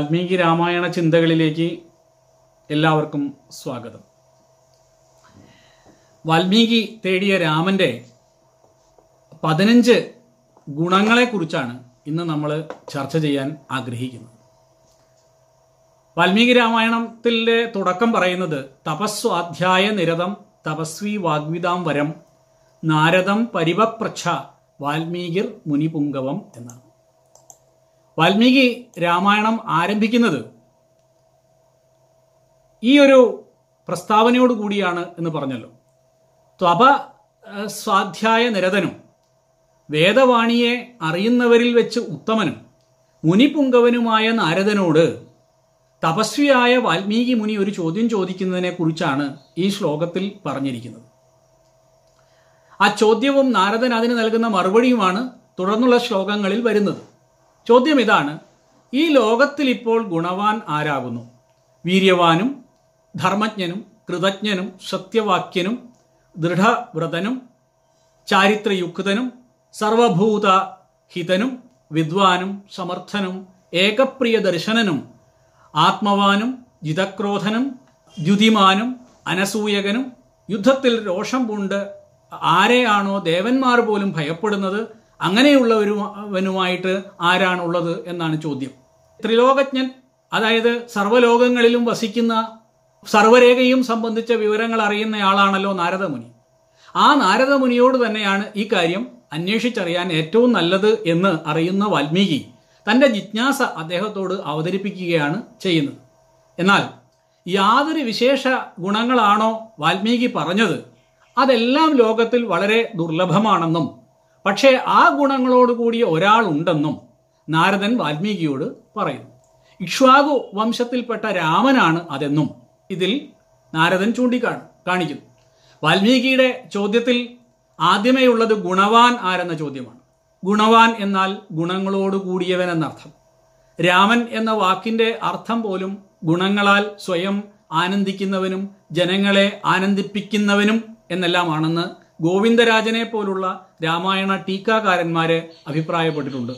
വാൽമീകി രാമായണ ചിന്തകളിലേക്ക് എല്ലാവർക്കും സ്വാഗതം. വാൽമീകി തേടിയ രാമന്റെ പതിനഞ്ച് ഗുണങ്ങളെക്കുറിച്ചാണ് ഇന്ന് നമ്മൾ ചർച്ച ചെയ്യാൻ ആഗ്രഹിക്കുന്നത്. വാൽമീകി രാമായണത്തിന്റെ തുടക്കം പറയുന്നത് തപസ്വാധ്യായ നിരതം തപസ്വി വാഗ്വിതാം വരം നാരദം പരിവപ്രച്ഛ വാൽമീകിർ മുനിപുങ്കവം എന്നാണ്. വാൽമീകി രാമായണം ആരംഭിക്കുന്നത് ഈ ഒരു പ്രസ്താവനയോട് കൂടിയാണ് എന്ന് പറഞ്ഞല്ലോ. ത്വപ സ്വാധ്യായ നിരതനും വേദവാണിയെ അറിയുന്നവരിൽ വെച്ച് ഉത്തമനും മുനിപുങ്കവനുമായ നാരദനോട് തപസ്വിയായ വാൽമീകി മുനി ഒരു ചോദ്യം ചോദിക്കുന്നതിനെക്കുറിച്ചാണ് ഈ ശ്ലോകത്തിൽ പറഞ്ഞിരിക്കുന്നത്. ആ ചോദ്യവും നാരദൻ അതിന് നൽകുന്ന മറുപടിയുമാണ് തുടർന്നുള്ള ശ്ലോകങ്ങളിൽ വരുന്നത്. ചോദ്യം ഇതാണ് ഈ ലോകത്തിൽ ഇപ്പോൾ ഗുണവാൻ ആരാകുന്നു? വീര്യവാനും ധർമ്മജ്ഞനും കൃതജ്ഞനും സത്യവാക്യനും ദൃഢവ്രതനും ചാരിത്രയുക്തനും സർവഭൂത ഹിതനും വിദ്വാനും സമർത്ഥനും ഏകപ്രിയ ദർശനനും ആത്മവാനും ജിതക്രോധനും ദ്യുതിമാനും അനസൂയകനും യുദ്ധത്തിൽ രോഷം പൂണ്ട് ആരെയാണോ ദേവന്മാർ പോലും ഭയപ്പെടുന്നത്? അങ്ങനെയുള്ളവരുമായിട്ട് ആരാണുള്ളത് എന്നാണ് ചോദ്യം. ത്രിലോകജ്ഞൻ അതായത് സർവലോകങ്ങളിലും വസിക്കുന്ന സർവരേഖയും സംബന്ധിച്ച വിവരങ്ങൾ അറിയുന്നയാളാണല്ലോ നാരദമുനി. ആ നാരദമുനിയോട് തന്നെയാണ് ഈ കാര്യം അന്വേഷിച്ചറിയാൻ ഏറ്റവും നല്ലത് എന്ന് അറിയുന്ന വാൽമീകി തന്റെ ജിജ്ഞാസ അദ്ദേഹത്തോട് അവതരിപ്പിക്കുകയാണ് ചെയ്യുന്നത്. എന്നാൽ യാതൊരു വിശേഷ ഗുണങ്ങളാണോ വാൽമീകി പറഞ്ഞത്? അതെല്ലാം ലോകത്തിൽ വളരെ ദുർലഭമാണെന്നും പക്ഷേ ആ ഗുണങ്ങളോട് കൂടിയ ഒരാളുണ്ടെന്നും നാരദൻ വാൽമീകിയോട് പറയുന്നു. ഇക്ഷ്വാകു വംശത്തിൽപ്പെട്ട രാമനാണ് അതെന്നും ഇതിൽ നാരദൻ ചൂണ്ടിക്കാണു കാണിക്കുന്നു. വാൽമീകിയുടെ ചോദ്യത്തിൽ ആദ്യമേ ഉള്ളത് ഗുണവാൻ ആരെന്ന ചോദ്യമാണ്. ഗുണവാൻ എന്നാൽ ഗുണങ്ങളോട് കൂടിയവൻ എന്നർത്ഥം രാമൻ എന്ന വാക്കിന്റെ അർത്ഥം പോലും ഗുണങ്ങളാൽ സ്വയം ആനന്ദിക്കുന്നവനും ജനങ്ങളെ ആനന്ദിപ്പിക്കുന്നവനും എന്നെല്ലാമാണെന്ന് ഗോവിന്ദരാജനെ പോലുള്ള രാമായണ ടീക്കാകാരന്മാര് അഭിപ്രായപ്പെട്ടിട്ടുണ്ട്.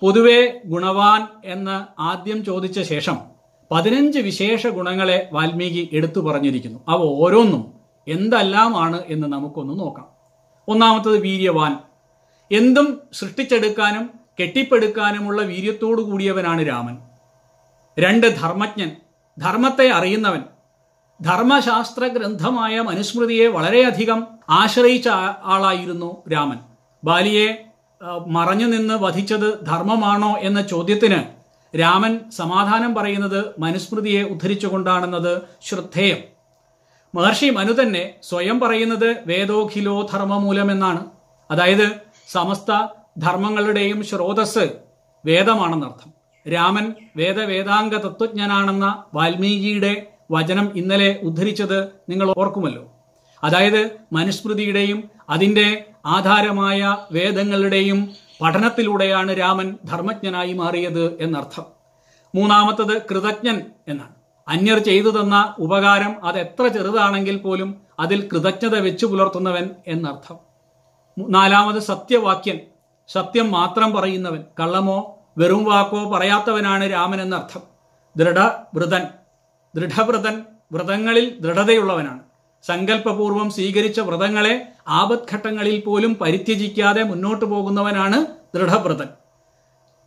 പൊതുവെ ഗുണവാൻ എന്ന് ആദ്യം ചോദിച്ച ശേഷം പതിനഞ്ച് വിശേഷ ഗുണങ്ങളെ വാൽമീകി എടുത്തു പറഞ്ഞിരിക്കുന്നു. അവ ഓരോന്നും എന്തെല്ലാമാണ് എന്ന് നമുക്കൊന്ന് നോക്കാം. ഒന്നാമത്തത് വീര്യവാൻ. എന്തും സൃഷ്ടിച്ചെടുക്കാനും കെട്ടിപ്പടുക്കാനുമുള്ള വീര്യത്തോടു കൂടിയവനാണ് രാമൻ. രണ്ട് ധർമ്മജ്ഞൻ. ധർമ്മത്തെ അറിയുന്നവൻ. ധർമ്മശാസ്ത്ര ഗ്രന്ഥമായ മനുസ്മൃതിയെ വളരെയധികം ആശ്രയിച്ച ആളായിരുന്നു രാമൻ. ബാലിയെ മറഞ്ഞു നിന്ന് വധിച്ചത് ധർമ്മമാണോ എന്ന ചോദ്യത്തിന് രാമൻ സമാധാനം പറയുന്നത് മനുസ്മൃതിയെ ഉദ്ധരിച്ചുകൊണ്ടാണെന്നത് ശ്രദ്ധേയം. മഹർഷി മനു തന്നെ സ്വയം പറയുന്നത് വേദോഖിലോ ധർമ്മമൂലം എന്നാണ് അതായത് സമസ്ത ധർമ്മങ്ങളുടെയും സ്രോതസ് വേദമാണെന്നർത്ഥം. രാമൻ വേദവേദാംഗ തത്വജ്ഞനാണെന്ന വാൽമീകിയുടെ വചനം ഇന്നലെ ഉദ്ധരിച്ചത് നിങ്ങൾ ഓർക്കുമല്ലോ. അതായത് മനുസ്മൃതിയുടെയും അതിന്റെ ആധാരമായ വേദങ്ങളുടെയും പഠനത്തിലൂടെയാണ് രാമൻ ധർമ്മജ്ഞനായി മാറിയത് എന്നർത്ഥം. മൂന്നാമത്തത് കൃതജ്ഞൻ എന്നാണ്. അന്യർ ചെയ്തു തന്ന ഉപകാരം അത് എത്ര ചെറുതാണെങ്കിൽ പോലും അതിൽ കൃതജ്ഞത വെച്ചു പുലർത്തുന്നവൻ എന്നർത്ഥം. നാലാമത് സത്യവാക്യൻ. സത്യം മാത്രം പറയുന്നവൻ. കള്ളമോ വെറും വാക്കോ പറയാത്തവനാണ് രാമൻ എന്നർത്ഥം. ദൃഢവ്രതൻ ദൃഢവ്രതൻ വ്രതങ്ങളിൽ ദൃഢതയുള്ളവനാണ്. സങ്കല്പപൂർവം സ്വീകരിച്ച വ്രതങ്ങളെ ആപത്ഘട്ടങ്ങളിൽ പോലും പരിത്യജിക്കാതെ മുന്നോട്ടു പോകുന്നവനാണ് ദൃഢവ്രതൻ.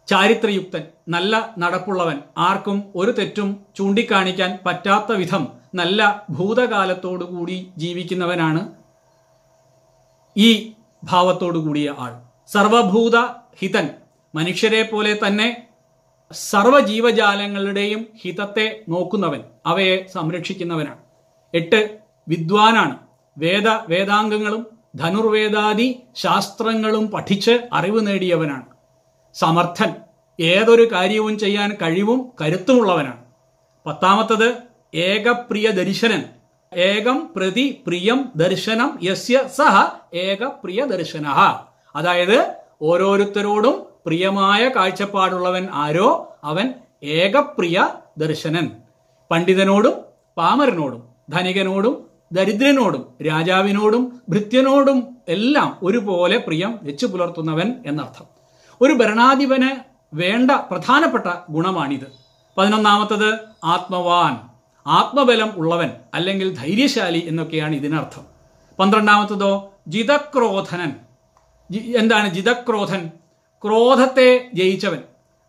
ചാരിത്രയുക്തൻ നല്ല നടപ്പുള്ളവൻ ആർക്കും ഒരു തെറ്റും ചൂണ്ടിക്കാണിക്കാൻ പറ്റാത്ത വിധം നല്ല ഭൂതകാലത്തോടു കൂടി ജീവിക്കുന്നവനാണ് ഈ ഭാവത്തോടു കൂടിയ ആൾ. സർവഭൂത ഹിതൻ മനുഷ്യരെ പോലെ തന്നെ സർവജീവജാലങ്ങളുടെയും ഹിതത്തെ നോക്കുന്നവൻ അവയെ സംരക്ഷിക്കുന്നവനാണ്. എട്ട് വിദ്വാനാണ്. വേദ വേദാംഗങ്ങളും ധനുർവേദാദി ശാസ്ത്രങ്ങളും പഠിച്ച് അറിവ് നേടിയവനാണ്. സമർത്ഥൻ. ഏതൊരു കാര്യവും ചെയ്യാൻ കഴിവും കരുത്തുമുള്ളവനാണ്. പത്താമത്തത് ഏകപ്രിയ ദർശനൻ ഏകം പ്രതി പ്രിയം ദർശനം യസ്യ സഹ ഏകപ്രിയ ദർശന അതായത് ഓരോരുത്തരോടും പ്രിയമായ കാഴ്ചപ്പാടുള്ളവൻ ആരോ? അവൻ ഏകപ്രിയ ദർശനൻ. പണ്ഡിതനോടും പാമരനോടും ധനികനോടും ദരിദ്രനോടും രാജാവിനോടും ഭൃത്യനോടും എല്ലാം ഒരുപോലെ പ്രിയം വെച്ചു പുലർത്തുന്നവൻ എന്നർത്ഥം. ഒരു ഭരണാധിപന് വേണ്ട പ്രധാനപ്പെട്ട ഗുണമാണിത്. പതിനൊന്നാമത്തത് ആത്മവാൻ. ആത്മബലം ഉള്ളവൻ അല്ലെങ്കിൽ ധൈര്യശാലി എന്നൊക്കെയാണ് ഇതിനർത്ഥം. പന്ത്രണ്ടാമത്തതോ ജിതക്രോധനൻ. എന്താണ് ജിതക്രോധൻ? ക്രോധത്തെ ജയിച്ചവൻ.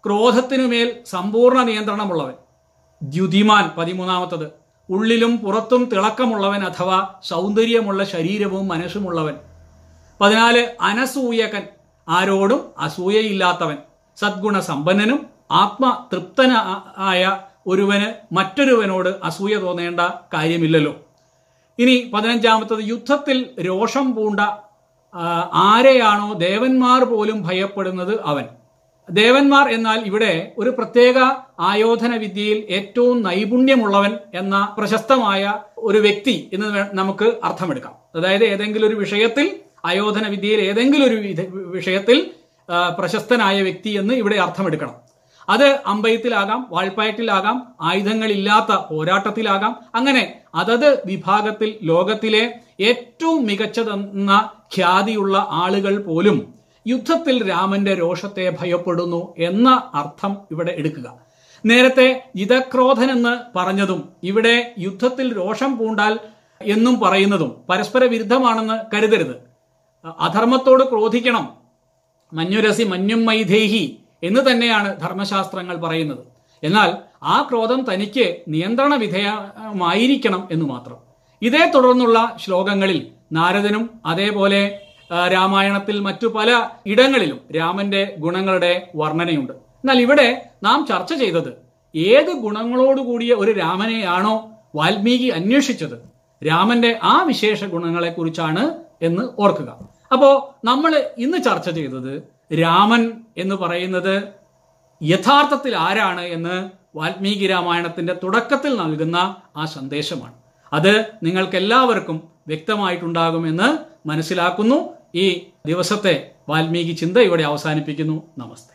ക്രോധത്തിനുമേൽ സമ്പൂർണ നിയന്ത്രണമുള്ളവൻ. ദ്യുതിമാൻ പതിമൂന്നാമത്തത്. ഉള്ളിലും പുറത്തും തിളക്കമുള്ളവൻ അഥവാ സൗന്ദര്യമുള്ള ശരീരവും മനസ്സുമുള്ളവൻ. പതിനാല് അനസൂയകൻ. ആരോടും അസൂയയില്ലാത്തവൻ. സദ്ഗുണ സമ്പന്നനും ആത്മതൃപ്തന ആയ ഒരുവന് മറ്റൊരുവനോട് അസൂയ തോന്നേണ്ട കാര്യമില്ലല്ലോ. ഇനി പതിനഞ്ചാമത്തത് യുദ്ധത്തിൽ രോഷം പൂണ്ട ആരെയാണോ ദേവന്മാർ പോലും ഭയപ്പെടുന്നത് അവൻ. ദേവന്മാർ എന്നാൽ ഇവിടെ ഒരു പ്രത്യേക ആയോധന വിദ്യയിൽ ഏറ്റവും നൈപുണ്യമുള്ളവൻ എന്ന പ്രശസ്തമായ ഒരു വ്യക്തി എന്ന് നമുക്ക് അർത്ഥമെടുക്കാം. അതായത് ഏതെങ്കിലും ഒരു വിഷയത്തിൽ ആയോധന വിദ്യയിൽ ഏതെങ്കിലും ഒരു വിഷയത്തിൽ പ്രശസ്തനായ വ്യക്തി എന്ന് ഇവിടെ അർത്ഥമെടുക്കണം. അത് അമ്പയത്തിലാകാം വാൾപ്പായത്തിലാകാം ആയുധങ്ങളില്ലാത്ത പോരാട്ടത്തിലാകാം. അങ്ങനെ അതത് വിഭാഗത്തിൽ ലോകത്തിലെ ഏറ്റവും മികച്ചതെന്ന ഖ്യാതിയുള്ള ആളുകൾ പോലും യുദ്ധത്തിൽ രാമന്റെ രോഷത്തെ ഭയപ്പെടുന്നു എന്ന അർത്ഥം ഇവിടെ എടുക്കുക. നേരത്തെ ജിതക്രോധൻ എന്ന് പറഞ്ഞതും ഇവിടെ യുദ്ധത്തിൽ രോഷം പൂണ്ടാൽ എന്നും പറയുന്നതും പരസ്പര വിരുദ്ധമാണെന്ന് കരുതരുത്. അധർമ്മത്തോട് ക്രോധിക്കണം. മഞ്ഞുരസി മഞ്ഞും മൈധേഹി എന്ന് തന്നെയാണ് ധർമ്മശാസ്ത്രങ്ങൾ പറയുന്നത്. എന്നാൽ ആ ക്രോധം തനിക്ക് നിയന്ത്രണ വിധേയമായിരിക്കണം എന്ന് മാത്രം. ഇതേ തുടർന്നുള്ള ശ്ലോകങ്ങളിൽ നാരദനും അതേപോലെ രാമായണത്തിൽ മറ്റു പല ഇടങ്ങളിലും രാമന്റെ ഗുണങ്ങളുടെ വർണനയുണ്ട്. എന്നാൽ ഇവിടെ നാം ചർച്ച ചെയ്തത് ഏത് ഗുണങ്ങളോടുകൂടിയ ഒരു രാമനെയാണോ വാൽമീകി അന്വേഷിച്ചത്? രാമന്റെ ആ വിശേഷ ഗുണങ്ങളെക്കുറിച്ചാണ് എന്ന് ഓർക്കുക. അപ്പോ നമ്മൾ ഇന്ന് ചർച്ച ചെയ്തത് രാമൻ എന്ന് പറയുന്നത് യഥാർത്ഥത്തിൽ ആരാണ് എന്ന് വാൽമീകി രാമായണത്തിന്റെ തുടക്കത്തിൽ നൽകുന്ന ആ സന്ദേശമാണ്. അത് നിങ്ങൾക്ക് എല്ലാവർക്കും വ്യക്തമായിട്ടുണ്ടാകുമെന്ന് മനസ്സിലാക്കുന്നു. ഈ ദിവസത്തെ വാൽമീകി ചിന്ത ഇവിടെ അവസാനിപ്പിക്കുന്നു. നമസ്തേ.